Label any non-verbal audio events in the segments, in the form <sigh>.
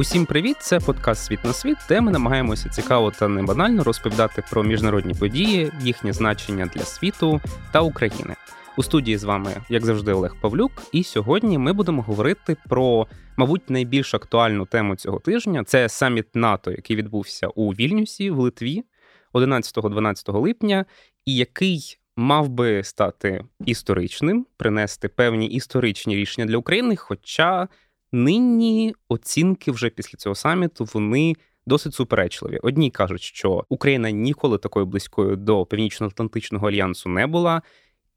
Усім привіт! Це подкаст Світ на світ, де ми намагаємося цікаво та не банально розповідати про міжнародні події, їхнє значення для світу та України. У студії з вами, як завжди, Олег Павлюк. І сьогодні ми будемо говорити про, мабуть, найбільш актуальну тему цього тижня. Це саміт НАТО, який відбувся у Вільнюсі в Литві 11-12 липня, і який мав би стати історичним, принести певні історичні рішення для України. Хоча нині оцінки вже після цього саміту вони. Досить суперечливі. Одні кажуть, що Україна ніколи такою близькою до Північно-Атлантичного альянсу не була,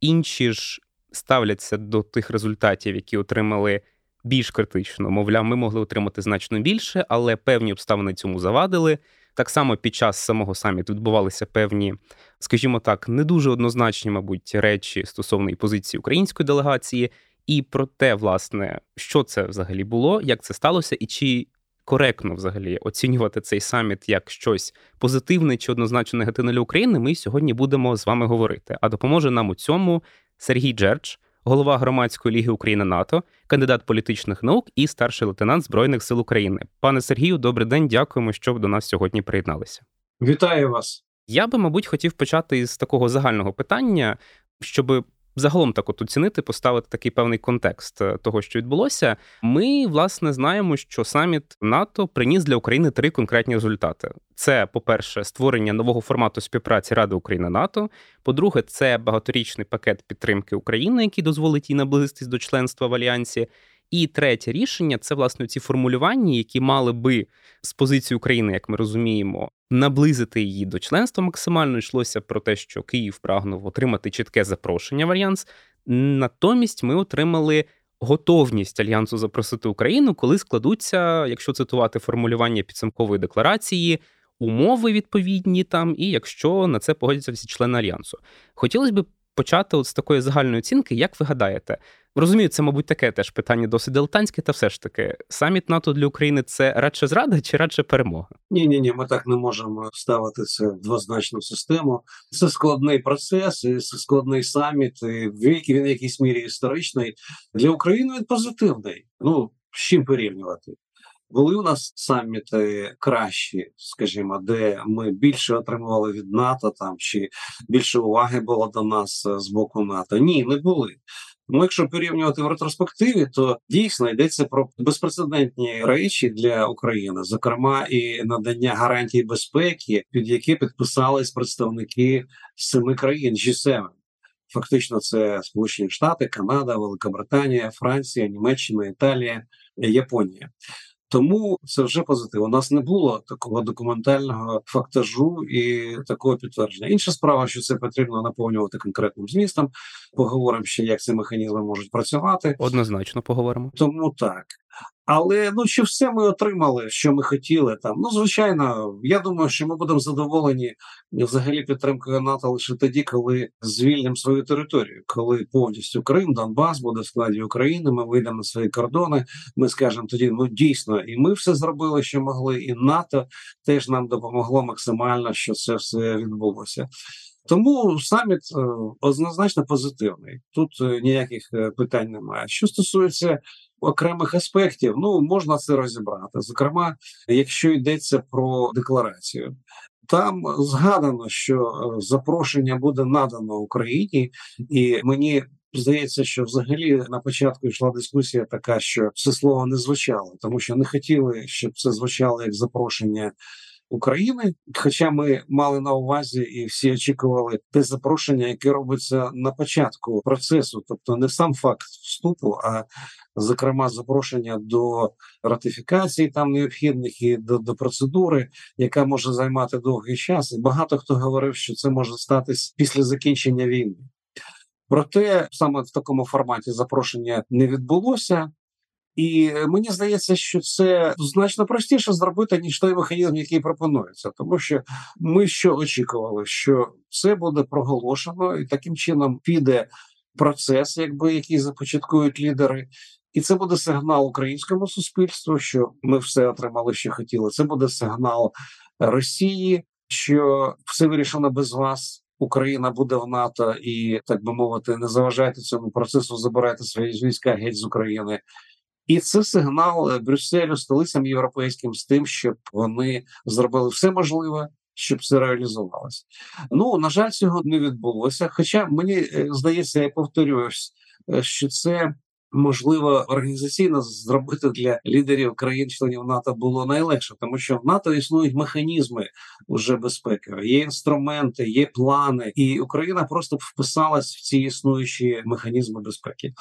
інші ж ставляться до тих результатів, які отримали більш критично. Мовляв, ми могли отримати значно більше, але певні обставини цьому завадили. Так само під час самого саміту відбувалися певні, скажімо так, не дуже однозначні, мабуть, речі стосовно і позиції української делегації, і про те, власне, що це взагалі було, як це сталося, і чи коректно взагалі оцінювати цей саміт як щось позитивне чи однозначно негативне для України, ми сьогодні будемо з вами говорити. А допоможе нам у цьому Сергій Джердж, голова громадської ліги України НАТО, кандидат політичних наук і старший лейтенант Збройних сил України. Пане Сергію, добрий день. Дякуємо, що ви до нас сьогодні приєдналися. Вітаю вас. Я би, мабуть, хотів почати із такого загального питання, щоб загалом так от оцінити, поставити такий певний контекст е, того, що відбулося. Ми власне знаємо, що саміт НАТО приніс для України три конкретні результати: це, по-перше, створення нового формату співпраці Ради України НАТО. По-друге, це багаторічний пакет підтримки України, який дозволить їй наблизитись до членства в альянсі. І третє рішення це власне ці формулювання, які мали би з позиції України, як ми розуміємо, наблизити її до членства максимально йшлося про те, що Київ прагнув отримати чітке запрошення в альянс. Натомість ми отримали готовність альянсу запросити Україну, коли складуться, якщо цитувати формулювання підсумкової декларації. Умови відповідні там, і якщо на це погодяться всі члени альянсу, хотілося б почати от з такої загальної оцінки, як ви гадаєте, Розумію, це, мабуть, таке теж питання досить дилетантське, та все ж таки, саміт НАТО для України це радше зрада чи радше перемога? Ні, ні, ні, ми так не можемо ставити це в двозначну систему. Це складний процес, і це складний саміт. і Він в якійсь мірі історичний для України. Він позитивний. Ну з чим порівнювати? Були у нас саміти кращі, скажімо, де ми більше отримували від НАТО там чи більше уваги було до нас з боку НАТО? Ні, не були. Ну, якщо порівнювати в ретроспективі, то дійсно йдеться про безпрецедентні речі для України, зокрема і надання гарантій безпеки, під які підписались представники семи країн G7. Фактично, це Сполучені Штати, Канада, Великобританія, Франція, Німеччина, Італія, Японія. Тому це вже позитив. У нас не було такого документального фактажу і такого підтвердження. Інша справа, що це потрібно наповнювати конкретним змістом. Поговоримо ще, як ці механізми можуть працювати. Однозначно поговоримо. Тому так. Але ну чи все ми отримали, що ми хотіли там? Ну звичайно, я думаю, що ми будемо задоволені взагалі підтримкою НАТО лише тоді, коли звільнимо свою територію, коли повністю Крим, Донбас буде в складі України. Ми вийдемо на свої кордони. Ми скажемо тоді, ну дійсно, і ми все зробили, що могли, і НАТО теж нам допомогло максимально, що це все відбулося. Тому саміт е, однозначно позитивний. Тут е, ніяких е, питань немає. Що стосується окремих аспектів, ну можна це розібрати. Зокрема, якщо йдеться про декларацію, там згадано, що запрошення буде надано Україні, і мені. Здається, що взагалі на початку йшла дискусія така, що це слово не звучало, тому що не хотіли, щоб це звучало як запрошення України. Хоча ми мали на увазі і всі очікували те запрошення, яке робиться на початку процесу, тобто не сам факт вступу, а зокрема запрошення до ратифікації там необхідних і до, до процедури, яка може займати довгий час. І багато хто говорив, що це може статись після закінчення війни. Проте саме в такому форматі запрошення не відбулося. І мені здається, що це значно простіше зробити ніж той механізм, який пропонується, тому що ми що очікували, що це буде проголошено, і таким чином піде процес, якби який започаткують лідери, і це буде сигнал українському суспільству, що ми все отримали, що хотіли. Це буде сигнал Росії, що все вирішено без вас. Україна буде в НАТО, і так би мовити, не заважайте цьому процесу, забирайте свої війська геть з України. І це сигнал Брюсселю, столицям європейським з тим, щоб вони зробили все можливе, щоб це реалізувалося. Ну на жаль, цього не відбулося. Хоча мені е, здається, я повторююсь, е, що це можливо організаційно зробити для лідерів країн-членів НАТО було найлегше, тому що в НАТО існують механізми уже безпеки, є інструменти, є плани, і Україна просто вписалась в ці існуючі механізми безпеки.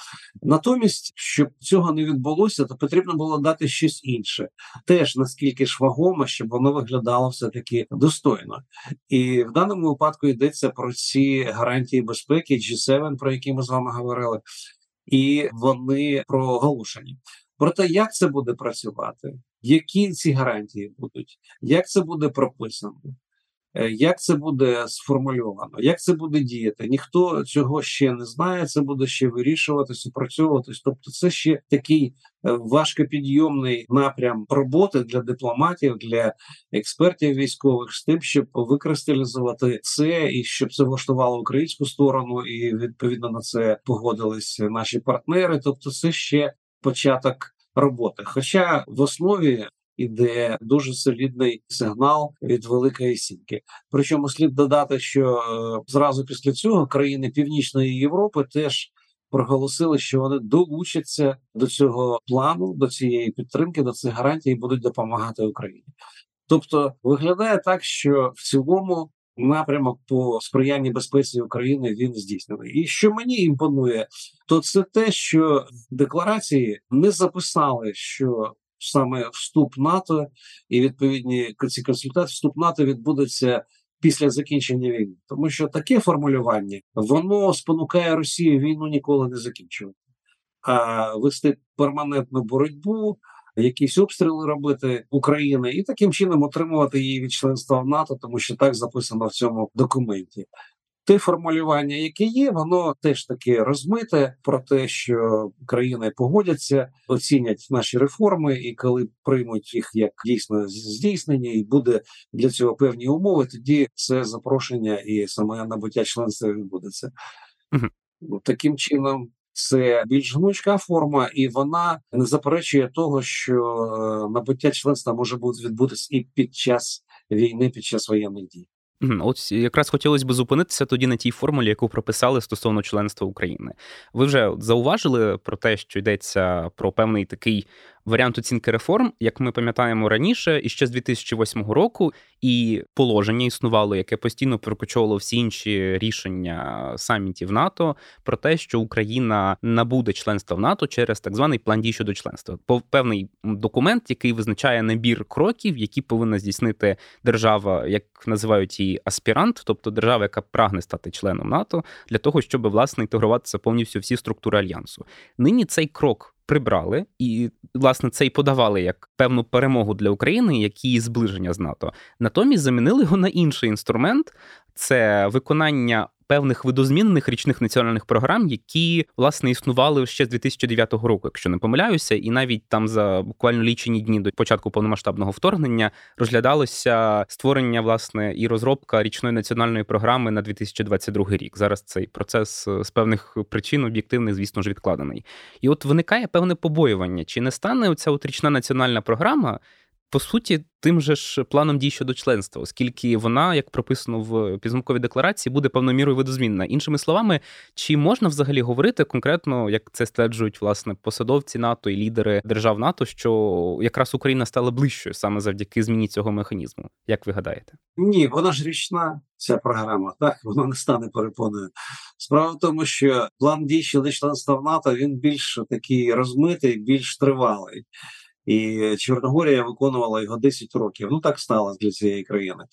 Натомість, щоб цього не відбулося, то потрібно було дати щось інше, теж наскільки ж вагомо, щоб воно виглядало все таки достойно, і в даному випадку йдеться про ці гарантії безпеки G7, про які ми з вами говорили і вони проголошені. Проте, як це буде працювати, які ці гарантії будуть, як це буде прописано, як це буде сформульовано, як це буде діяти? Ніхто цього ще не знає. Це буде ще вирішуватися, опрацьовуватись. Тобто, це ще такий е, важкопідйомний напрям роботи для дипломатів, для експертів військових з тим, щоб викристалізувати це і щоб це влаштувало українську сторону, і відповідно на це погодились наші партнери. Тобто, це ще початок роботи. Хоча в основі іде дуже солідний сигнал від Великої Сімки. Причому слід додати, що е, зразу після цього країни Північної Європи теж проголосили, що вони долучаться до цього плану, до цієї підтримки, до цих гарантій і будуть допомагати Україні. Тобто виглядає так, що в цілому. Напрямок по сприянні безпеці України він здійснений. І що мені імпонує, то це те, що в декларації не записали, що саме вступ НАТО і відповідні ці консультації вступ НАТО відбудеться після закінчення війни, тому що таке формулювання воно спонукає Росію війну ніколи не закінчувати, а вести перманентну боротьбу. Якісь обстріли робити України і таким чином отримувати її від членства в НАТО, тому що так записано в цьому документі те формулювання, яке є, воно теж таки розмите про те, що країни погодяться, оцінять наші реформи, і коли приймуть їх як дійсно здійснення, і буде для цього певні умови, тоді це запрошення і саме набуття членства відбудеться. Угу. Таким чином. Це більш гнучка форма, і вона не заперечує того, що е, набуття членства може бути відбутися і під час війни, під час воєнних дій. От якраз хотілося б зупинитися тоді на тій формулі, яку прописали стосовно членства України. Ви вже зауважили про те, що йдеться про певний такий варіант оцінки реформ, як ми пам'ятаємо раніше, і ще з 2008 року, і положення існувало, яке постійно прокочувало всі інші рішення самітів НАТО про те, що Україна набуде членства в НАТО через так званий план дій щодо членства. певний документ, який визначає набір кроків, які повинна здійснити держава, як називають її аспірант, тобто держава, яка прагне стати членом НАТО, для того, щоб власне інтегруватися повністю всі структури альянсу. Нині цей крок прибрали, і власне це й подавали як певну перемогу для України, як її зближення з НАТО. Натомість замінили його на інший інструмент. Це виконання певних видозмінених річних національних програм, які власне існували ще з 2009 року, якщо не помиляюся, і навіть там за буквально лічені дні до початку повномасштабного вторгнення розглядалося створення власне і розробка річної національної програми на 2022 рік. Зараз цей процес з певних причин об'єктивних, звісно ж, відкладений. І от виникає певне побоювання: чи не стане оця от річна національна програма? По суті тим же ж планом дій щодо членства, оскільки вона, як прописано в підсумковій декларації, буде певною мірою видозмінна. Іншими словами, чи можна взагалі говорити конкретно, як це стверджують власне посадовці НАТО і лідери держав НАТО, що якраз Україна стала ближчою саме завдяки зміні цього механізму? Як ви гадаєте? Ні, вона ж річна. Ця програма так вона не стане перепоною. Справа в тому, що план дій щодо членства в НАТО він більш такий розмитий, більш тривалий і Чорногорія виконувала його 10 років. Ну так сталося для цієї країни.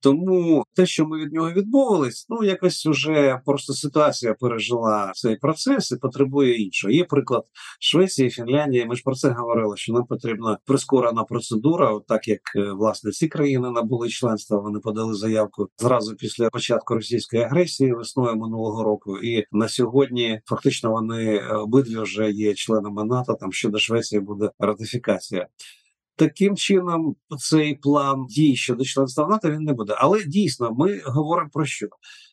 Тому те, що ми від нього відмовились, ну якось вже просто ситуація пережила цей процес і потребує іншого. Є приклад Швеції, Фінляндії. Ми ж про це говорили, що нам потрібна прискорена процедура, от так як е, власне ці країни набули членства. Вони подали заявку зразу після початку російської агресії весною минулого року. І на сьогодні фактично вони е, обидві вже є членами НАТО. Там щодо Швеції буде ратифікація ратифікація. Таким чином, цей план дій щодо членства НАТО він не буде. Але дійсно, ми говоримо про що?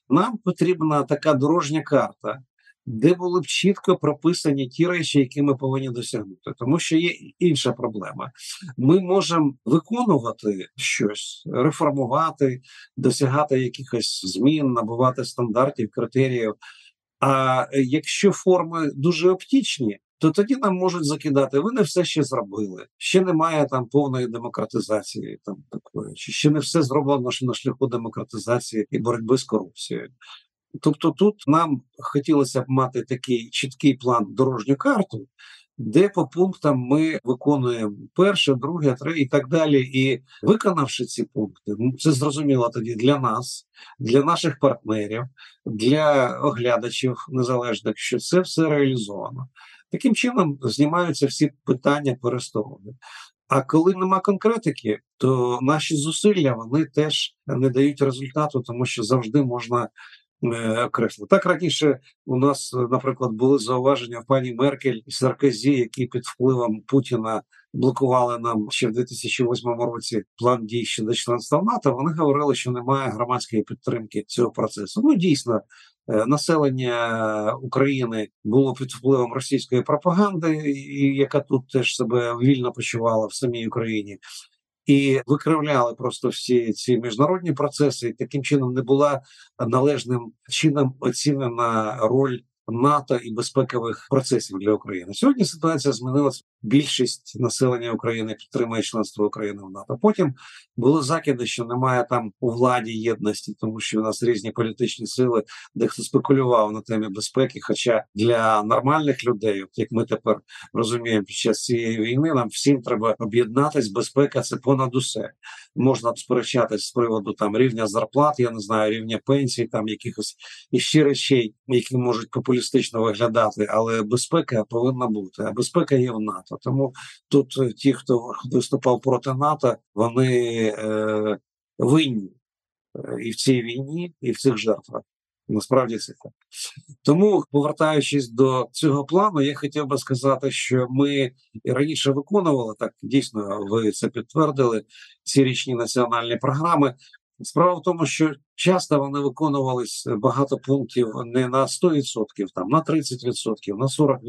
Нам потрібна така дорожня карта, де були б чітко прописані ті речі, які ми повинні досягнути, тому що є інша проблема. Ми можемо виконувати щось, реформувати, досягати якихось змін, набувати стандартів, критеріїв. А якщо форми дуже оптічні, то тоді нам можуть закидати. Ви не все ще зробили. Ще немає там повної демократизації, там такої, чи ще не все зроблено на шляху демократизації і боротьби з корупцією. Тобто, тут нам хотілося б мати такий чіткий план дорожню карту, де по пунктам ми виконуємо перше, друге, третє і так далі. І виконавши ці пункти, ну, це зрозуміло тоді для нас, для наших партнерів, для оглядачів незалежних, що це все реалізовано. Таким чином знімаються всі питання перестороги. А коли нема конкретики, то наші зусилля вони теж не дають результату, тому що завжди можна Е, окреслити. Так раніше у нас, наприклад, були зауваження в пані Меркель і Саркозі, які під впливом Путіна блокували нам ще в 2008 році план дій щодо членства НАТО. Вони говорили, що немає громадської підтримки цього процесу. Ну дійсно. Е, населення України було під впливом російської пропаганди, яка тут теж себе вільно почувала в самій Україні і викривляли просто всі ці міжнародні процеси, і таким чином не була належним чином оцінена роль НАТО і безпекових процесів для України. Сьогодні ситуація змінилася. Більшість населення України підтримує членство України в НАТО. Потім були закиди, що немає там у владі єдності, тому що у нас різні політичні сили, дехто спекулював на темі безпеки. Хоча для нормальних людей, як ми тепер розуміємо, під час цієї війни нам всім треба об'єднатись. Безпека це понад усе. Можна сперечатись з приводу там рівня зарплат, я не знаю, рівня пенсій, там якихось іще речей, які можуть популістично виглядати, але безпека повинна бути. А безпека є в НАТО. Тому тут е, ті, хто виступав проти НАТО, вони е, винні е, і в цій війні, і в цих жертвах. Насправді це так. Тому, повертаючись до цього плану, я хотів би сказати, що ми і раніше виконували так. Дійсно, ви це підтвердили. Ці річні національні програми. Справа в тому, що часто вони виконувались багато пунктів не на 100%, там на 30%, на 40%.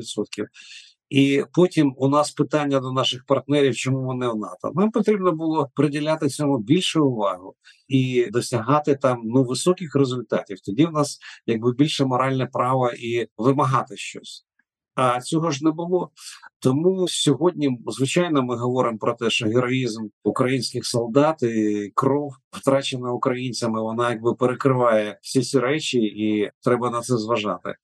І потім у нас питання до наших партнерів, чому вони в НАТО. Нам потрібно було приділяти цьому більше увагу і досягати там ну високих результатів. Тоді в нас якби більше моральне право і вимагати щось. А цього ж не було. Тому сьогодні, звичайно, ми говоримо про те, що героїзм українських солдат і кров втрачена українцями, вона якби перекриває всі ці речі, і треба на це зважати.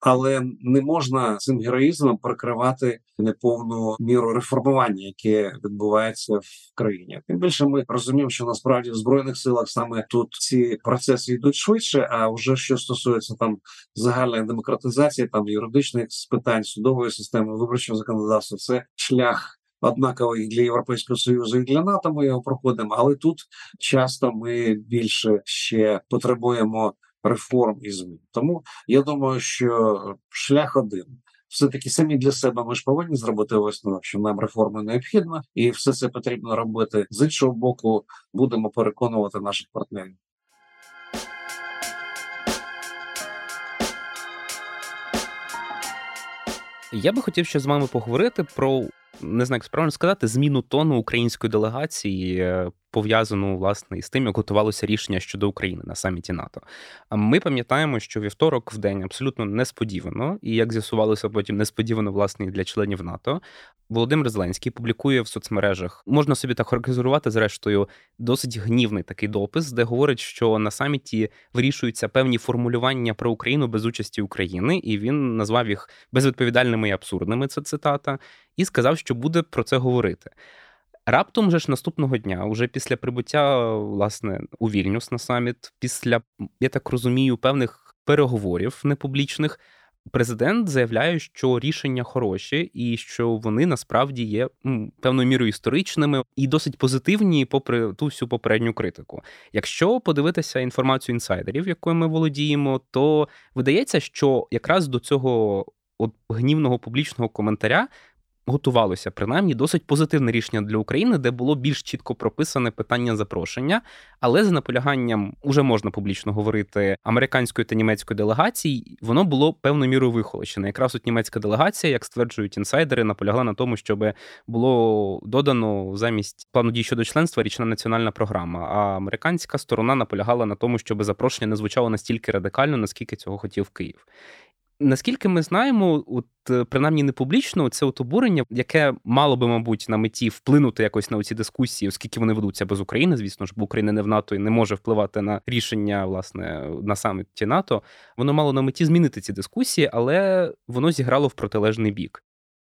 Але не можна цим героїзмом прикривати неповну міру реформування, яке відбувається в країні. Тим більше ми розуміємо, що насправді в збройних силах саме тут ці процеси йдуть швидше. А вже що стосується там загальної демократизації, там юридичних питань судової системи виборчого законодавства, це шлях. Однаковий для європейського союзу і для НАТО ми його проходимо, але тут часто ми більше ще потребуємо реформ і змін. Тому я думаю, що шлях один. Все таки самі для себе ми ж повинні зробити висновок, що нам реформи необхідно, і все це потрібно робити з іншого боку. Будемо переконувати наших партнерів. Я би хотів ще з вами поговорити про не знаю, як справді сказати, зміну тону української делегації е, пов'язану власне із тим, як готувалося рішення щодо України на саміті НАТО. А ми пам'ятаємо, що вівторок в день абсолютно несподівано, і як з'ясувалося потім несподівано власне і для членів НАТО. Володимир Зеленський публікує в соцмережах, можна собі так характеризувати, зрештою, досить гнівний такий допис, де говорить, що на саміті вирішуються певні формулювання про Україну без участі України, і він назвав їх безвідповідальними і абсурдними. Це цитата, і сказав, що буде про це говорити. Раптом же ж наступного дня, уже після прибуття власне у Вільнюс на саміт, після я так розумію, певних переговорів непублічних, президент заявляє, що рішення хороші, і що вони насправді є певною мірою історичними і досить позитивні, попри ту всю попередню критику. Якщо подивитися інформацію інсайдерів, якою ми володіємо, то видається, що якраз до цього от гнівного публічного коментаря готувалося принаймні досить позитивне рішення для України, де було більш чітко прописане питання запрошення, але за наполяганням уже можна публічно говорити американської та німецької делегацій, воно було певною мірою вихолощене. Якраз от німецька делегація, як стверджують інсайдери, наполягла на тому, щоб було додано замість плану дій щодо членства річна національна програма. А американська сторона наполягала на тому, щоб запрошення не звучало настільки радикально, наскільки цього хотів Київ. Наскільки ми знаємо, от е, принаймні не публічно, це от обурення, яке мало би, мабуть, на меті вплинути якось на ці дискусії, оскільки вони ведуться без України, звісно ж, бо Україна не в НАТО і не може впливати на рішення власне на саміті НАТО. Воно мало на меті змінити ці дискусії, але воно зіграло в протилежний бік.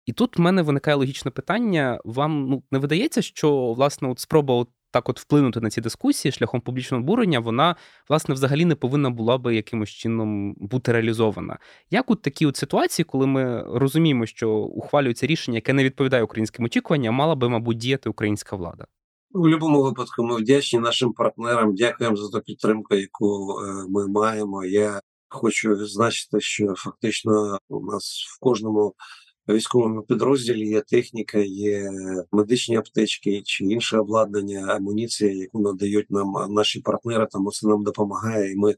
І тут в мене виникає логічне питання: вам ну не видається, що власне от спроба от так от вплинути на ці дискусії шляхом публічного обурення, вона власне взагалі не повинна була би якимось чином бути реалізована. Як от такі от ситуації, коли ми розуміємо, що ухвалюється рішення, яке не відповідає українським очікуванням, мала би, мабуть, діяти українська влада? У будь-якому випадку ми вдячні нашим партнерам. Дякуємо за ту підтримку, яку е, ми маємо. Я хочу відзначити, що фактично у нас в кожному військовому підрозділі є техніка, є медичні аптечки чи інше обладнання, амуніція, яку надають нам наші партнери. Тому це нам допомагає, і ми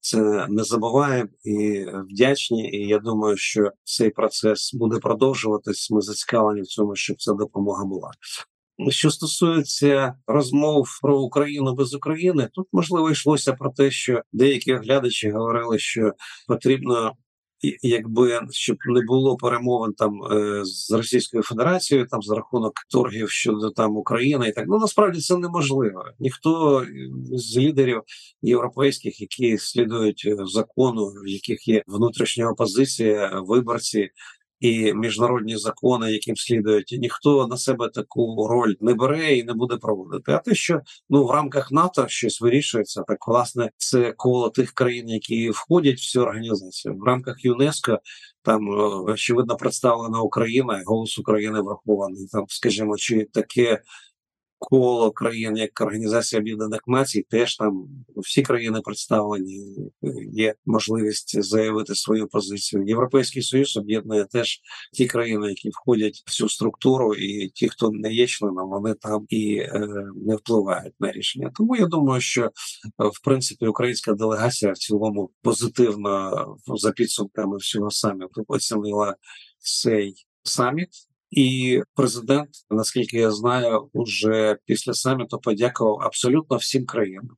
це не забуваємо і вдячні. І я думаю, що цей процес буде продовжуватись. Ми зацікавлені в цьому, щоб ця допомога була. Що стосується розмов про Україну без України, тут можливо йшлося про те, що деякі оглядачі говорили, що потрібно якби щоб не було перемовин там е, з Російською Федерацією, там за рахунок торгів щодо там України, і так ну насправді це неможливо. Ніхто з лідерів європейських, які слідують е, закону, в яких є внутрішня опозиція, виборці і міжнародні закони, яким слідують, ніхто на себе таку роль не бере і не буде проводити. А те, що ну в рамках НАТО щось вирішується, так власне це коло тих країн, які входять в цю організацію в рамках ЮНЕСКО. Там е, очевидно представлена Україна, голос України врахований. Там, скажімо, чи таке коло країн, як Організація Об'єднаних Націй, теж там всі країни представлені. Є можливість заявити свою позицію. Європейський союз об'єднує теж ті країни, які входять в цю структуру, і ті, хто не є членом, вони там і е, не впливають на рішення. Тому я думаю, що в принципі українська делегація в цілому позитивно за підсумками всього саміту оцінила цей саміт. І президент, наскільки я знаю, уже після саміту подякував абсолютно всім країнам,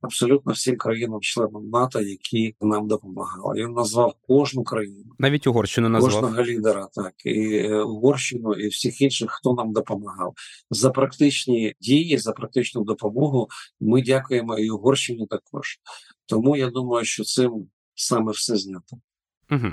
абсолютно всім країнам-членам НАТО, які нам допомагали. Він назвав кожну країну, навіть Угорщину назвав. кожного лідера, так і е, Угорщину, і всіх інших, хто нам допомагав за практичні дії, за практичну допомогу. Ми дякуємо і Угорщині також. Тому я думаю, що цим саме все знято. Угу.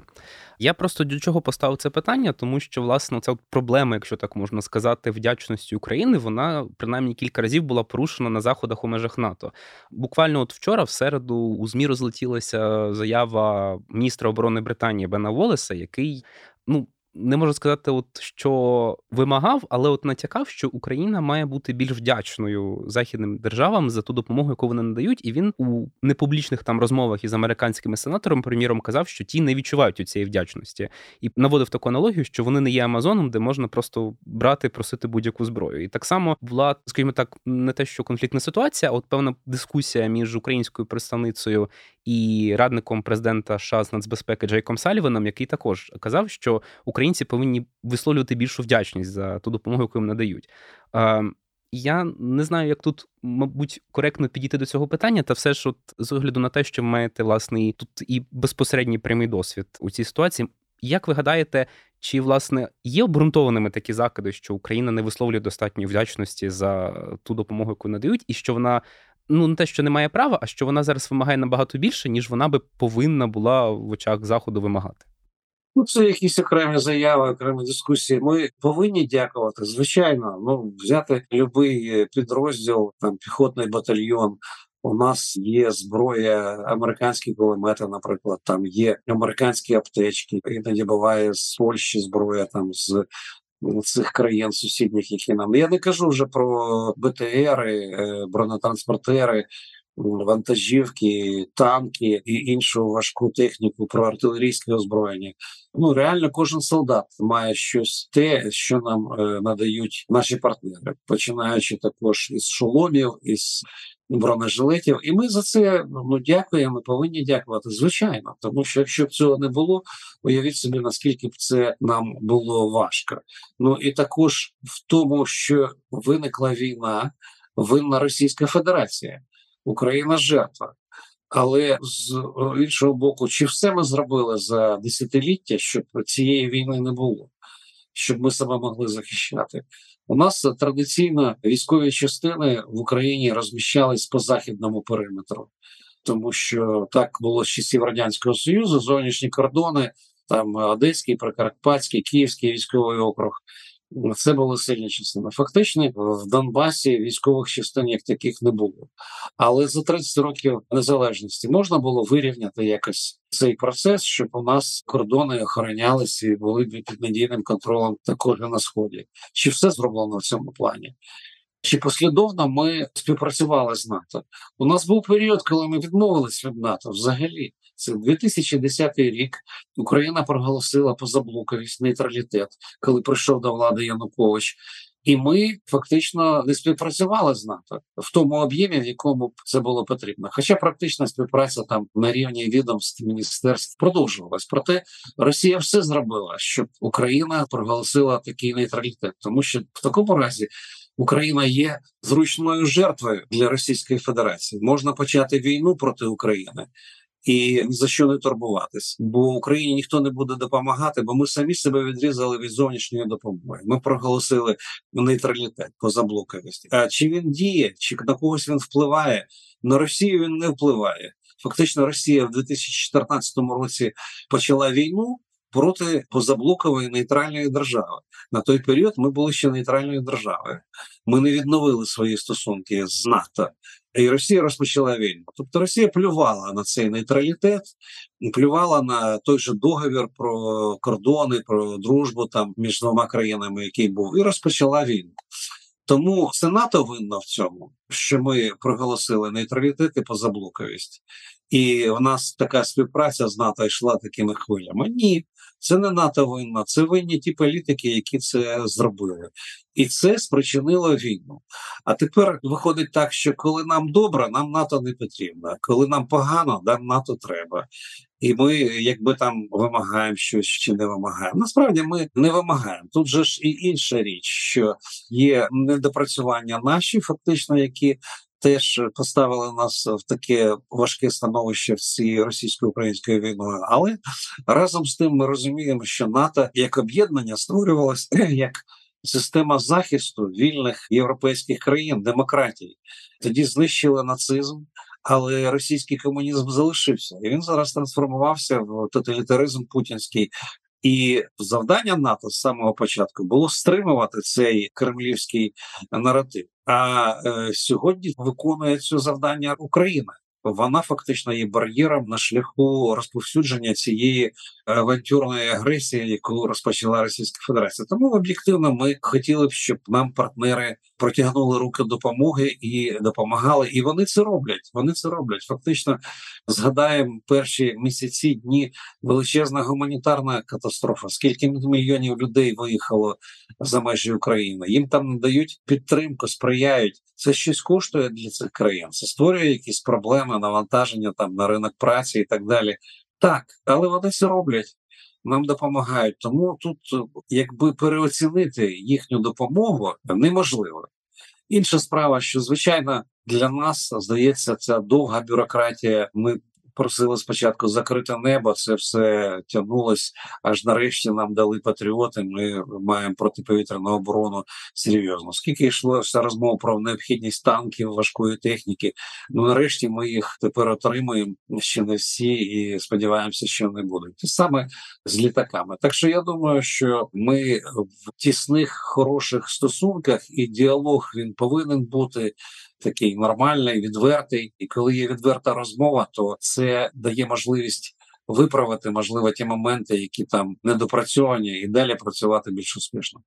Я просто до чого поставив це питання, тому що власне ця проблема, якщо так можна сказати, вдячності України, вона принаймні кілька разів була порушена на заходах у межах НАТО. Буквально, от вчора, в середу, у змі розлетілася заява міністра оборони Британії Бена Волеса, який ну не можу сказати, от що вимагав, але от натякав, що Україна має бути більш вдячною західним державам за ту допомогу, яку вони надають. І він у непублічних там розмовах із американськими сенаторами, прем'єром, казав, що ті не відчувають у цієї вдячності, і наводив таку аналогію, що вони не є Амазоном, де можна просто брати, просити будь-яку зброю. І так само була, скажімо так, не те, що конфліктна ситуація, а от певна дискусія між українською представницею і радником президента США з нацбезпеки Джейком Саліваном, який також казав, що українці повинні висловлювати більшу вдячність за ту допомогу, яку їм надають. Я не знаю, як тут, мабуть, коректно підійти до цього питання, та все ж, от з огляду на те, що ви маєте власне тут і безпосередній прямий досвід у цій ситуації. Як ви гадаєте, чи власне є обґрунтованими такі закиди, що Україна не висловлює достатньої вдячності за ту допомогу, яку надають, і що вона ну не те, що не має права, а що вона зараз вимагає набагато більше, ніж вона би повинна була в очах заходу вимагати. Ну, це якісь окремі заяви, окремі дискусії. Ми повинні дякувати. Звичайно, ну взяти будь-який підрозділ, там піхотний батальйон. У нас є зброя, американські кулемети, наприклад, там є американські аптечки. Іноді буває з Польщі зброя, там з цих країн сусідніх, які нам я не кажу вже про БТРи, е, бронетранспортери. Вантажівки, танки і іншу важку техніку про артилерійське озброєння. Ну реально, кожен солдат має щось те, що нам е, надають наші партнери, починаючи також із шоломів, із бронежилетів. І ми за це ну дякуємо. Повинні дякувати. Звичайно, тому що якщо б цього не було, уявіть собі, наскільки б це нам було важко. Ну і також в тому, що виникла війна, винна Російська Федерація. Україна жертва. Але з іншого боку, чи все ми зробили за десятиліття, щоб цієї війни не було, щоб ми себе могли захищати? У нас традиційно військові частини в Україні розміщались по західному периметру, тому що так було з часів радянського союзу, зовнішні кордони, там Одеський, Прикарпатський, Київський військовий округ. Це були сильні частини. Фактично в Донбасі військових частин як таких не було. Але за 30 років незалежності можна було вирівняти якось цей процес, щоб у нас кордони охоронялися і були під надійним контролем також на сході. Чи все зроблено в цьому плані? Чи послідовно ми співпрацювали з НАТО? У нас був період, коли ми відмовились від НАТО взагалі. Це 2010 рік Україна проголосила позаблоковість нейтралітет, коли прийшов до влади Янукович. І ми фактично не співпрацювали з НАТО в тому об'ємі, в якому це було потрібно. Хоча практична співпраця там на рівні відомств міністерств продовжувалась. Проте Росія все зробила, щоб Україна проголосила такий нейтралітет, тому що в такому разі Україна є зручною жертвою для Російської Федерації. Можна почати війну проти України і за що не турбуватись, бо Україні ніхто не буде допомагати, бо ми самі себе відрізали від зовнішньої допомоги. Ми проголосили нейтралітет позаблоковості. А чи він діє, чи на когось він впливає? На Росію він не впливає. Фактично, Росія в 2014 році почала війну проти позаблокової нейтральної держави. На той період ми були ще нейтральною державою. Ми не відновили свої стосунки з НАТО. І Росія розпочала війну. Тобто Росія плювала на цей нейтралітет, плювала на той же договір про кордони, про дружбу там між двома країнами, який був, і розпочала війну. Тому це НАТО винно в цьому, що ми проголосили нейтралітет і позаблоковість, і в нас така співпраця з НАТО йшла такими хвилями. Ні, це не НАТО винна, це винні ті політики, які це зробили, і це спричинило війну. А тепер виходить так, що коли нам добре, нам НАТО не потрібно. Коли нам погано, нам НАТО треба. І ми, якби там вимагаємо щось чи не вимагаємо. Насправді ми не вимагаємо. Тут же ж і інша річ, що є недопрацювання наші, фактично, які теж поставили нас в таке важке становище в цій російсько-українською війною. Але разом з тим ми розуміємо, що НАТО як об'єднання створювалося <clears throat> як система захисту вільних європейських країн, демократій. Тоді знищили нацизм. Але російський комунізм залишився, і він зараз трансформувався в тоталітаризм путінський. І завдання НАТО з самого початку було стримувати цей кремлівський наратив. А е, сьогодні виконує це завдання Україна. Вона фактично є бар'єром на шляху розповсюдження цієї авантюрної агресії, яку розпочала Російська Федерація. Тому об'єктивно ми хотіли б, щоб нам партнери протягнули руки допомоги і допомагали. І вони це роблять. Вони це роблять. Фактично згадаємо перші місяці дні величезна гуманітарна катастрофа. Скільки мільйонів людей виїхало за межі України? Їм там надають підтримку, сприяють. Це щось коштує для цих країн. Це створює якісь проблеми, навантаження там на ринок праці і так далі. Так, але вони це роблять. Нам допомагають. Тому тут, якби переоцінити їхню допомогу, неможливо. Інша справа, що звичайно для нас здається, ця довга бюрократія. Ми просили спочатку закрити небо, це все тягнулось. Аж нарешті нам дали патріоти. Ми маємо протиповітряну оборону серйозно. Скільки йшло вся розмова про необхідність танків, важкої техніки? Ну нарешті ми їх тепер отримуємо ще не всі, і сподіваємося, що не будуть. Те саме з літаками. Так що я думаю, що ми в тісних хороших стосунках і діалог він повинен бути такий нормальний, відвертий. І коли є відверта розмова, то це дає можливість виправити можливо ті моменти, які там недопрацьовані, і далі працювати більш успішно.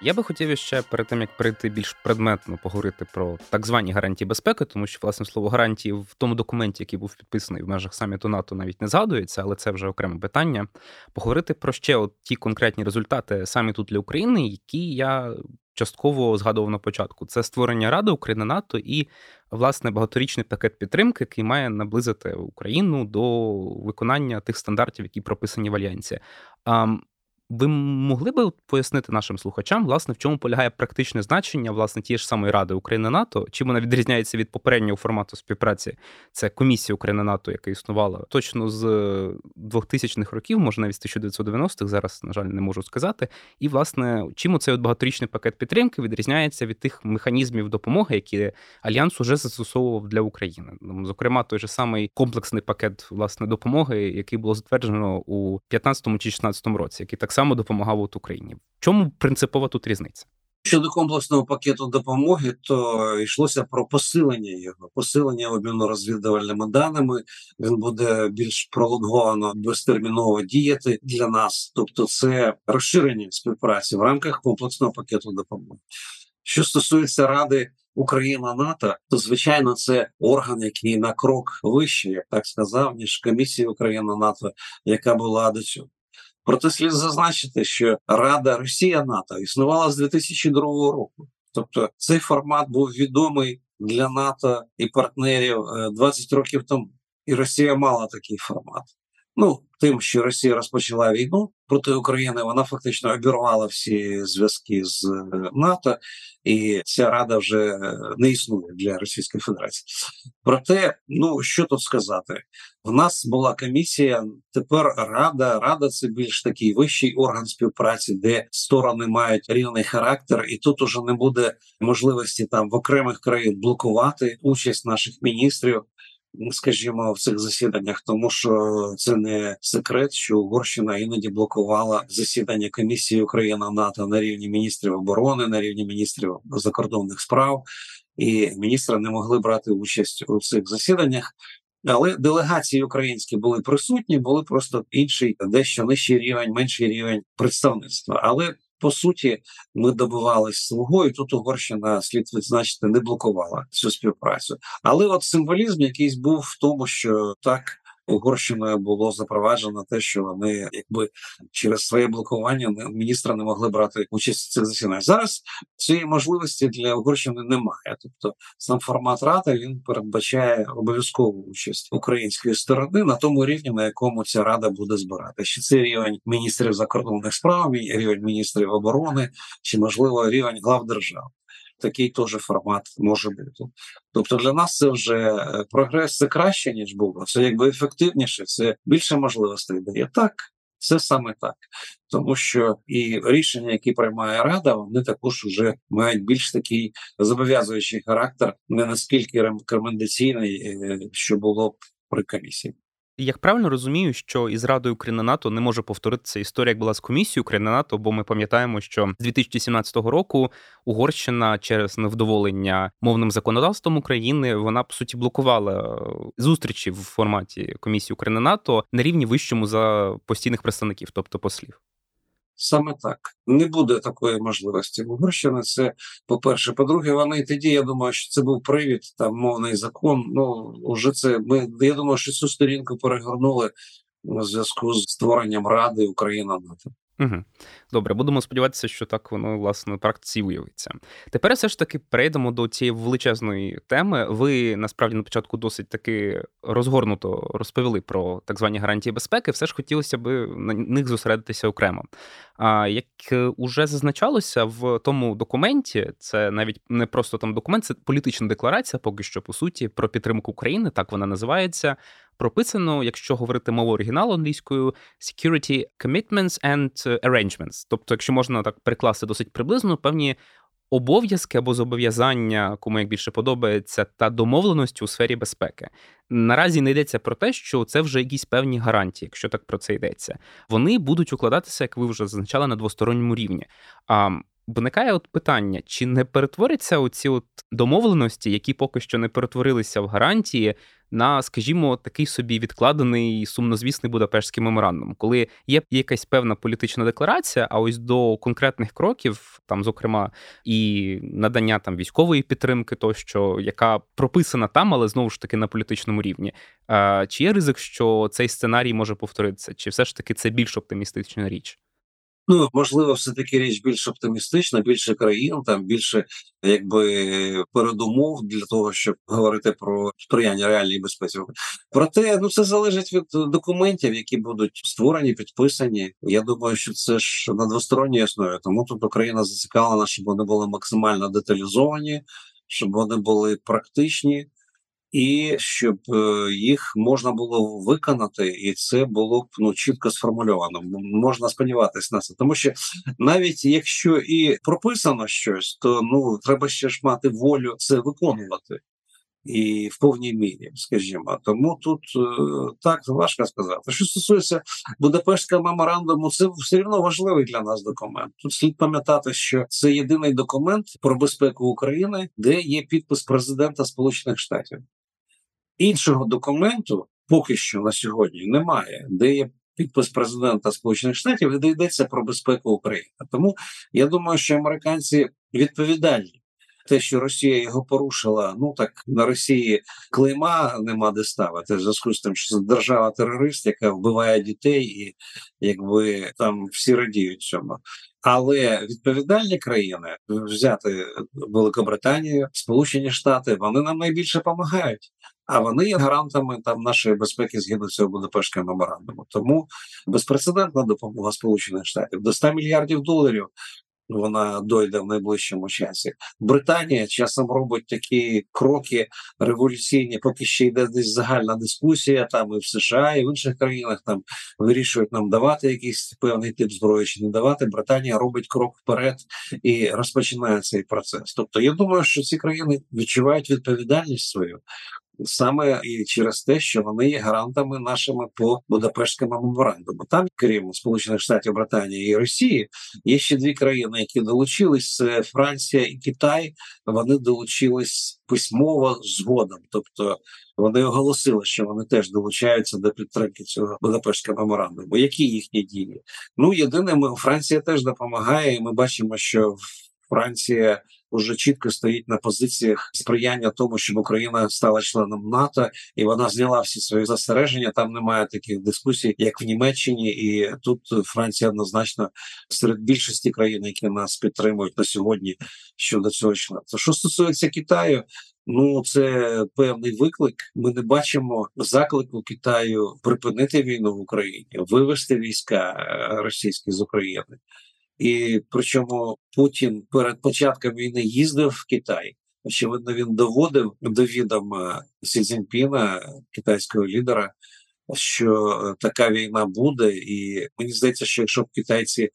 Я би хотів ще перед тим як перейти більш предметно поговорити про так звані гарантії безпеки, тому що власне слово гарантії в тому документі, який був підписаний в межах саміту НАТО, навіть не згадується, але це вже окреме питання. Поговорити про ще от ті конкретні результати саміту для України, які я частково згадував на початку. Це створення Ради України НАТО і власне багаторічний пакет підтримки, який має наблизити Україну до виконання тих стандартів, які прописані в альянсі. Ви могли би пояснити нашим слухачам, власне, в чому полягає практичне значення власне тієї ж самої Ради України НАТО? Чим вона відрізняється від попереднього формату співпраці? Це комісія України НАТО, яка існувала точно з 2000-х років, може навіть з 1990-х, зараз, на жаль, не можу сказати. І, власне, чим цей багаторічний пакет підтримки відрізняється від тих механізмів допомоги, які Альянс уже застосовував для України? Зокрема, той же самий комплексний пакет власне допомоги, який було затверджено у 15 чи 16 році, який так само допомагав от Україні. Чому принципова тут різниця? Щодо комплексного пакету допомоги, то йшлося про посилення його, посилення обміну розвідувальними даними. Він буде більш пролонговано безтерміново діяти для нас, тобто це розширення співпраці в рамках комплексного пакету допомоги. Що стосується Ради Україна НАТО, то звичайно це орган, який на крок вище, як так сказав, ніж комісія Україна НАТО, яка була до цього. Проте слід зазначити, що Рада Росія НАТО існувала з 2002 року. Тобто цей формат був відомий для НАТО і партнерів 20 е, років тому, і Росія мала такий формат. Ну тим, що Росія розпочала війну проти України, вона фактично обірвала всі зв'язки з е, НАТО, і ця рада вже не існує для Російської Федерації. Проте, ну що тут сказати, в нас була комісія. Тепер рада. Рада це більш такий вищий орган співпраці, де сторони мають рівний характер, і тут уже не буде можливості там в окремих країн блокувати участь наших міністрів скажімо, в цих засіданнях, тому що це не секрет, що Угорщина іноді блокувала засідання комісії Україна НАТО на рівні міністрів оборони, на рівні міністрів закордонних справ, і міністри не могли брати участь у цих засіданнях. Але делегації українські були присутні, були просто інший, дещо нижчий рівень, менший рівень представництва. Але по суті, ми добивалися свого, і тут Угорщина слід відзначити не блокувала цю співпрацю. Але от символізм якийсь був в тому, що так Угорщиною було запроваджено те, що вони якби через своє блокування міністра не могли брати участь в цих засіданнях. Зараз цієї можливості для Угорщини немає. Тобто сам формат ради він передбачає обов'язкову участь української сторони на тому рівні, на якому ця рада буде збирати. Чи це рівень міністрів закордонних справ, рівень міністрів оборони, чи можливо рівень глав держав такий теж формат може бути. Тобто для нас це вже е, прогрес це краще ніж було. Це якби ефективніше, це більше можливостей дає так. Це саме так, тому що і рішення, які приймає рада, вони також вже мають більш такий зобов'язуючий характер, не наскільки рекомендаційний, е, що було при комісії. Як правильно розумію, що із Радою України НАТО не може повторитися історія, як була з комісією України НАТО, бо ми пам'ятаємо, що з 2017 року Угорщина через невдоволення мовним законодавством України вона по суті блокувала е, зустрічі в форматі комісії України НАТО на рівні вищому за постійних представників, тобто послів. Саме так не буде такої можливості. Угорщини це по-перше. По-друге, вони тоді. Я думаю, що це був привід, там мовний закон. Ну вже це ми. Я думаю, що цю сторінку перегорнули у зв'язку з створенням Ради Україна НАТО. Угу. Добре, будемо сподіватися, що так воно власне на практиці виявиться. Тепер все ж таки перейдемо до цієї величезної теми. Ви насправді на початку досить таки розгорнуто розповіли про так звані гарантії безпеки. Все ж хотілося б на них зосередитися окремо. А як уже зазначалося в тому документі, це навіть не просто там документ, це політична декларація, поки що по суті, про підтримку України, так вона називається прописано, якщо говорити мовою оригіналу англійською, security commitments and arrangements. Тобто, якщо можна так перекласти досить приблизно, певні обов'язки або зобов'язання, кому як більше подобається, та домовленості у сфері безпеки. Наразі не йдеться про те, що це вже якісь певні гарантії, якщо так про це йдеться. Вони будуть укладатися, як ви вже зазначали, на двосторонньому рівні. А Виникає от питання: чи не перетворяться оці от домовленості, які поки що не перетворилися в гарантії, на, скажімо, такий собі відкладений сумнозвісний Будапештський меморандум, коли є якась певна політична декларація, а ось до конкретних кроків, там, зокрема, і надання там військової підтримки, тощо, яка прописана там, але знову ж таки на політичному рівні. Чи є ризик, що цей сценарій може повторитися, чи все ж таки це більш оптимістична річ? Ну можливо, все таки річ більш оптимістична, більше країн, там більше якби передумов для того, щоб говорити про сприяння реальній безпеці. Проте ну це залежить від документів, які будуть створені, підписані. Я думаю, що це ж на двосторонній основі. Тому тут Україна зацікавлена, щоб вони були максимально деталізовані, щоб вони були практичні і щоб е, їх можна було виконати, і це було б ну чітко сформульовано. Можна сподіватися на це, тому що навіть якщо і прописано щось, то ну треба ще ж мати волю це виконувати. І в повній мірі, скажімо, тому тут е, так важко сказати. Що стосується Будапештського меморандуму, це все одно важливий для нас документ. Тут слід пам'ятати, що це єдиний документ про безпеку України, де є підпис президента Сполучених Штатів. Іншого документу поки що на сьогодні немає, де є підпис президента Сполучених Штатів, де йдеться про безпеку України. Тому я думаю, що американці відповідальні. Те, що Росія його порушила, ну так на Росії клейма нема де ставити в зв'язку з тим, що це держава терорист, яка вбиває дітей, і якби там всі радіють цьому. Але відповідальні країни взяти Великобританію, Сполучені Штати, вони нам найбільше допомагають а вони є гарантами там нашої безпеки згідно цього Будапештського меморандуму. Тому безпрецедентна допомога Сполучених Штатів до 100 мільярдів доларів. Вона дойде в найближчому часі. Британія часом робить такі кроки революційні, поки ще йде десь загальна дискусія. Там і в США, і в інших країнах там вирішують нам давати якийсь певний тип зброї чи не давати. Британія робить крок вперед і розпочинає цей процес. Тобто, я думаю, що ці країни відчувають відповідальність свою саме і через те, що вони є гарантами нашими по Будапештському меморандуму. Там, крім Сполучених Штатів Британії і Росії, є ще дві країни, які долучились: це Франція і Китай. Вони долучились письмово згодом, тобто. Вони оголосили, що вони теж долучаються до підтримки цього Будапештського меморандуму. Які їхні дії? Ну єдине, ми Франція теж допомагає, і ми бачимо, що Франція вже чітко стоїть на позиціях сприяння тому, щоб Україна стала членом НАТО, і вона зняла всі свої застереження. Там немає таких дискусій, як в Німеччині, і тут Франція однозначно серед більшості країн, які нас підтримують на сьогодні щодо цього членства. Що стосується Китаю. Ну, це певний виклик. Ми не бачимо заклику Китаю припинити війну в Україні, вивести війська е, російські з України. І причому Путін перед початком війни їздив в Китай. Очевидно, він доводив до відома Сі Цзіньпіна, китайського лідера, що така війна буде, і мені здається, що якщо б китайці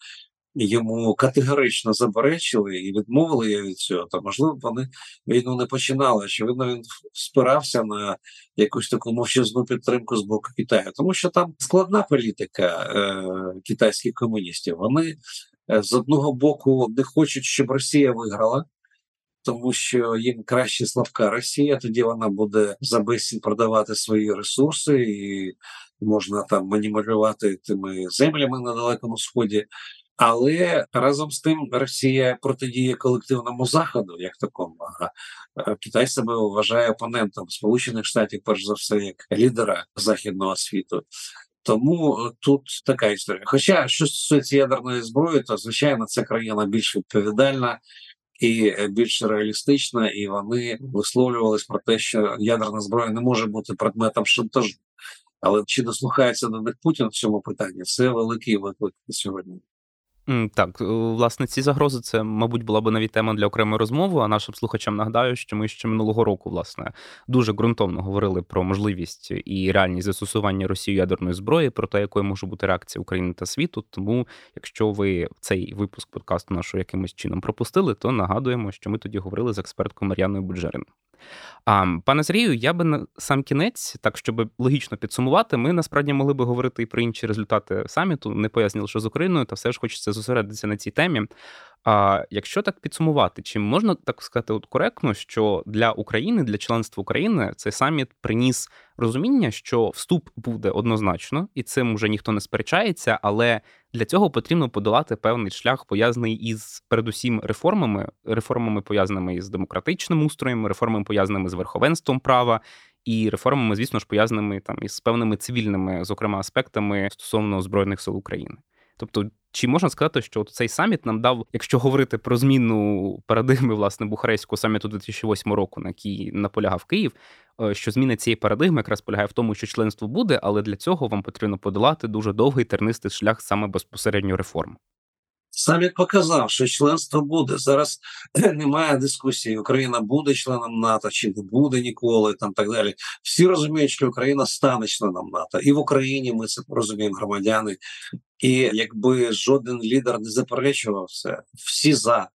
йому категорично заперечили і відмовили від цього, то можливо вони війну не починали. Очевидно, він спирався на якусь таку мовчазну підтримку з боку Китаю, тому що там складна політика е, китайських комуністів. Вони Е, з одного боку не хочуть, щоб Росія виграла, тому що їм краще слабка Росія, тоді вона буде за продавати свої ресурси, і можна там маніпулювати тими землями на далекому сході. Але разом з тим Росія протидіє колективному заходу, як такому. А Китай себе вважає опонентом Сполучених Штатів, перш за все, як лідера західного світу. Тому е, тут така історія. Хоча що стосується ядерної зброї, то звичайно це країна більш відповідальна і е, більш реалістична, і вони висловлювались про те, що ядерна зброя не може бути предметом шантажу. Але чи дослухається до них Путін в цьому питанні? Це великий виклик сьогодні. Так, е, власне, ці загрози це, мабуть, була б навіть тема для окремої розмови. А нашим слухачам нагадаю, що ми ще минулого року, власне, дуже ґрунтовно говорили про можливість і реальність застосування Росії ядерної зброї, про те, якою може бути реакція України та світу. Тому, якщо ви цей випуск подкасту нашого якимось чином пропустили, то нагадуємо, що ми тоді говорили з експерткою Мар'яною Буджерин. Пане Сергію, я би на сам кінець, так щоб логічно підсумувати, ми насправді могли би говорити і про інші результати саміту, не пояснили, що з Україною, та все ж хочеться зосередитися на цій темі. А якщо так підсумувати, чи можна так сказати от коректно, що для України, для членства України цей саміт приніс розуміння, що вступ буде однозначно, і цим вже ніхто не сперечається, але для цього потрібно подолати певний шлях, пов'язаний із передусім реформами, реформами пов'язаними із демократичним устроєм, реформами пов'язаними з верховенством права. І реформами, звісно ж, пов'язаними там із певними цивільними, зокрема, аспектами стосовно збройних сил України. Тобто, чи можна сказати, що цей саміт нам дав, якщо говорити про зміну парадигми власне Бухарестського саміту 2008 року, на який наполягав Київ, що зміна цієї парадигми якраз полягає в тому, що членство буде, але для цього вам потрібно подолати дуже довгий тернистий шлях саме безпосередньо реформ. Саміт показав, що членство буде. Зараз <clears throat> немає дискусії. Україна буде членом НАТО чи не буде ніколи. Там так далі. Всі розуміють, що Україна стане членом НАТО, і в Україні ми це розуміємо, громадяни. І якби жоден лідер не заперечував це, всі за.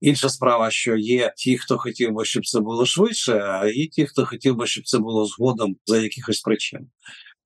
Інша справа, що є ті, хто хотів би, щоб це було швидше, а є ті, хто хотів би, щоб це було згодом за якихось причин.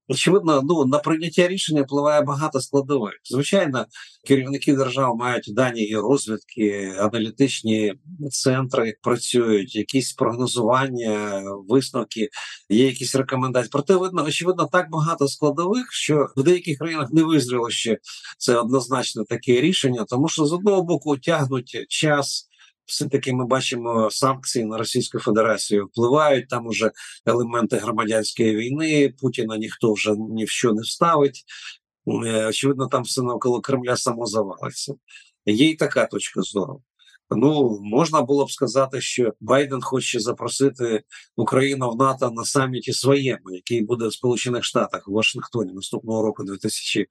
Очевидно, ну на прийняття рішення впливає багато складових. Звичайно, керівники держав мають дані і розвідки, аналітичні центри працюють, якісь прогнозування, висновки, є якісь рекомендації. Проте видно, очевидно, так багато складових, що в деяких країнах не визріло ще це однозначно таке рішення, тому що з одного боку тягнуть час все таки ми бачимо санкції на Російську Федерацію впливають там уже елементи громадянської війни. Путіна ніхто вже ні в що не вставить. Е, очевидно, там все навколо Кремля само завалиться. Є й така точка зору. Ну можна було б сказати, що Байден хоче запросити Україну в НАТО на саміті своєму, який буде в Сполучених Штатах в Вашингтоні наступного року, 2024,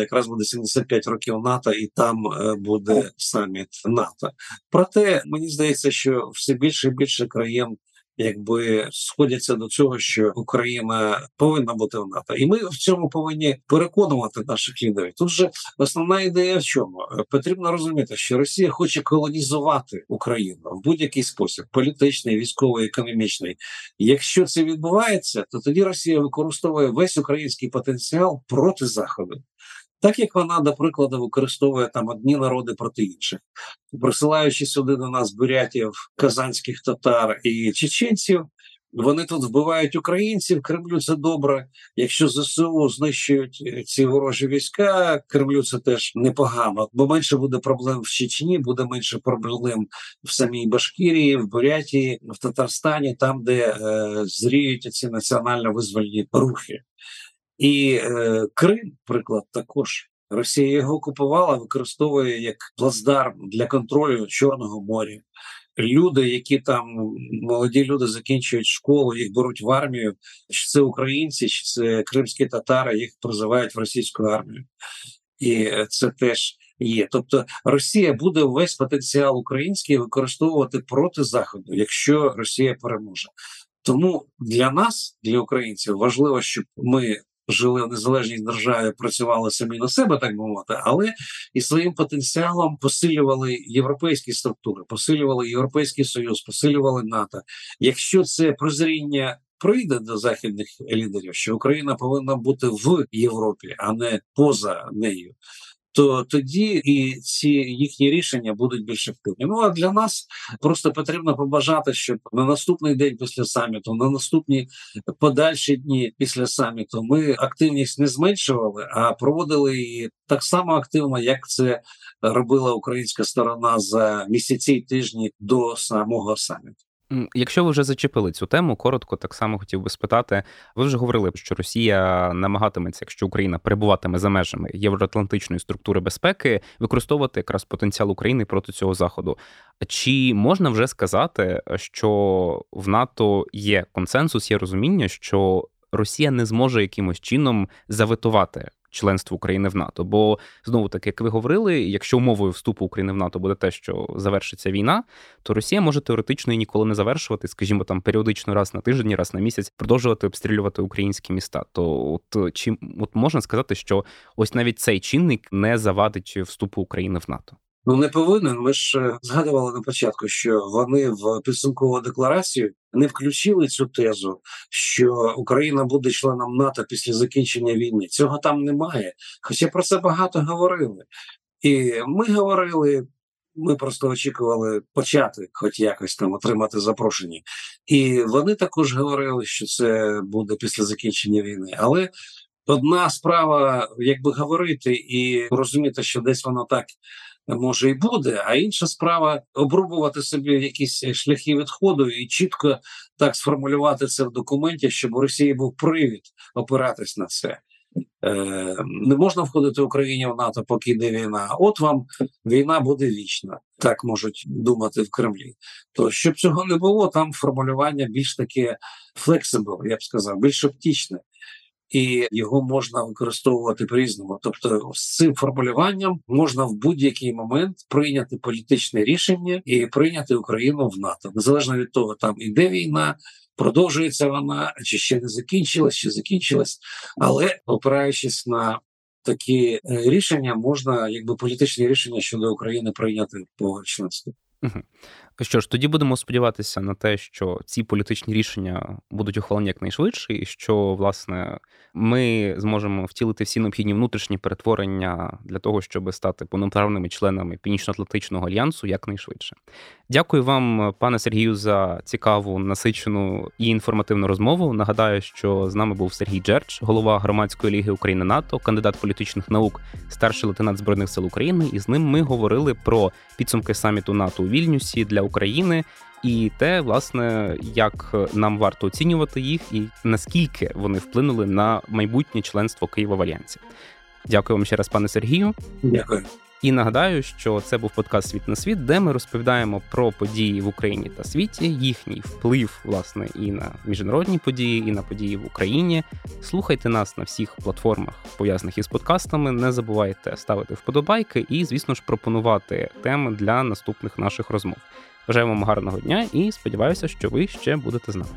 якраз буде 75 років НАТО, і там е, буде саміт НАТО. Проте мені здається, що все більше і більше країн якби сходяться до цього, що Україна повинна бути в НАТО, і ми в цьому повинні переконувати наших лідерів. Тут же основна ідея в чому потрібно розуміти, що Росія хоче колонізувати Україну в будь-який спосіб: політичний, військовий, економічний. Якщо це відбувається, то тоді Росія використовує весь український потенціал проти заходу так як вона, до прикладу, використовує там одні народи проти інших, присилаючи сюди до нас бурятів, казанських татар і чеченців. Вони тут вбивають українців. Кремлю це добре. Якщо ЗСУ знищують е, ці ворожі війська, Кремлю це теж непогано. Бо менше буде проблем в Чечні, буде менше проблем в самій Башкірії, в Бурятії, в Татарстані, там де е, зріють ці національно визвольні рухи. І е, Крим, приклад, також Росія його окупувала, використовує як плацдарм для контролю Чорного моря. Люди, які там молоді люди закінчують школу, їх беруть в армію. Чи це українці, чи це кримські татари, їх призивають в російську армію, і це теж є. Тобто Росія буде весь потенціал український використовувати проти заходу, якщо Росія переможе. Тому для нас, для українців, важливо, щоб ми жили в незалежній державі, працювали самі на себе, так би мовити, але і своїм потенціалом посилювали європейські структури, посилювали європейський союз, посилювали НАТО. Якщо це прозріння. Прийде до західних лідерів, що Україна повинна бути в Європі, а не поза нею то тоді і ці їхні рішення будуть більш ефективні. Ну а для нас просто потрібно побажати, щоб на наступний день після саміту, на наступні подальші дні після саміту, ми активність не зменшували, а проводили її так само активно, як це робила українська сторона за місяці і тижні до самого саміту. Якщо ви вже зачепили цю тему, коротко так само хотів би спитати. Ви вже говорили, що Росія намагатиметься, якщо Україна перебуватиме за межами євроатлантичної структури безпеки, використовувати якраз потенціал України проти цього заходу. Чи можна вже сказати, що в НАТО є консенсус, є розуміння, що Росія не зможе якимось чином заветувати членство України в НАТО. Бо знову таки, як ви говорили, якщо умовою вступу України в НАТО буде те, що завершиться війна, то Росія може теоретично і ніколи не завершувати, скажімо, там періодично раз на тиждень, раз на місяць продовжувати обстрілювати українські міста. То от чи от можна сказати, що ось навіть цей чинник не завадить вступу України в НАТО? Ну не повинен. Ми ж е, згадували на початку, що вони в підсумкову декларацію не включили цю тезу, що Україна буде членом НАТО після закінчення війни. Цього там немає. Хоча про це багато говорили, і ми говорили. Ми просто очікували почати, хоч якось там отримати запрошення, і вони також говорили, що це буде після закінчення війни. Але одна справа, якби говорити і розуміти, що десь воно так може і буде, а інша справа обрубувати собі якісь шляхи відходу і чітко так сформулювати це в документі, щоб у Росії був привід опиратись на це. Е, Не можна входити Україні в НАТО, поки йде війна. От вам війна буде вічна, так можуть думати в Кремлі. То щоб цього не було, там формулювання більш таке flexible, я б сказав, більш оптічне і його можна використовувати по різному. Тобто, з цим формулюванням можна в будь-який момент прийняти політичне рішення і прийняти Україну в НАТО, незалежно від того, там іде війна. Продовжується вона, чи ще не закінчилась, чи закінчилась, але опираючись на такі е, рішення, можна якби політичні рішення щодо України прийняти по членству. Що ж, тоді будемо сподіватися на те, що ці політичні рішення будуть ухвалені якнайшвидше, і що власне ми зможемо втілити всі необхідні внутрішні перетворення для того, щоб стати повноправними членами Північно-Атлантичного альянсу якнайшвидше. Дякую вам, пане Сергію, за цікаву, насичену і інформативну розмову. Нагадаю, що з нами був Сергій Джерч, голова громадської ліги України НАТО, кандидат політичних наук, старший лейтенант збройних сил України. І з ним ми говорили про підсумки саміту НАТО Вільнюсі для України і те, власне, як нам варто оцінювати їх, і наскільки вони вплинули на майбутнє членство Києва в Альянсі. Дякую вам ще раз, пане Сергію. Дякую. І нагадаю, що це був подкаст Світ на світ, де ми розповідаємо про події в Україні та світі, їхній вплив, власне, і на міжнародні події, і на події в Україні. Слухайте нас на всіх платформах, пов'язаних із подкастами. Не забувайте ставити вподобайки і, звісно ж, пропонувати теми для наступних наших розмов. Бажаю вам гарного дня і сподіваюся, що ви ще будете з нами.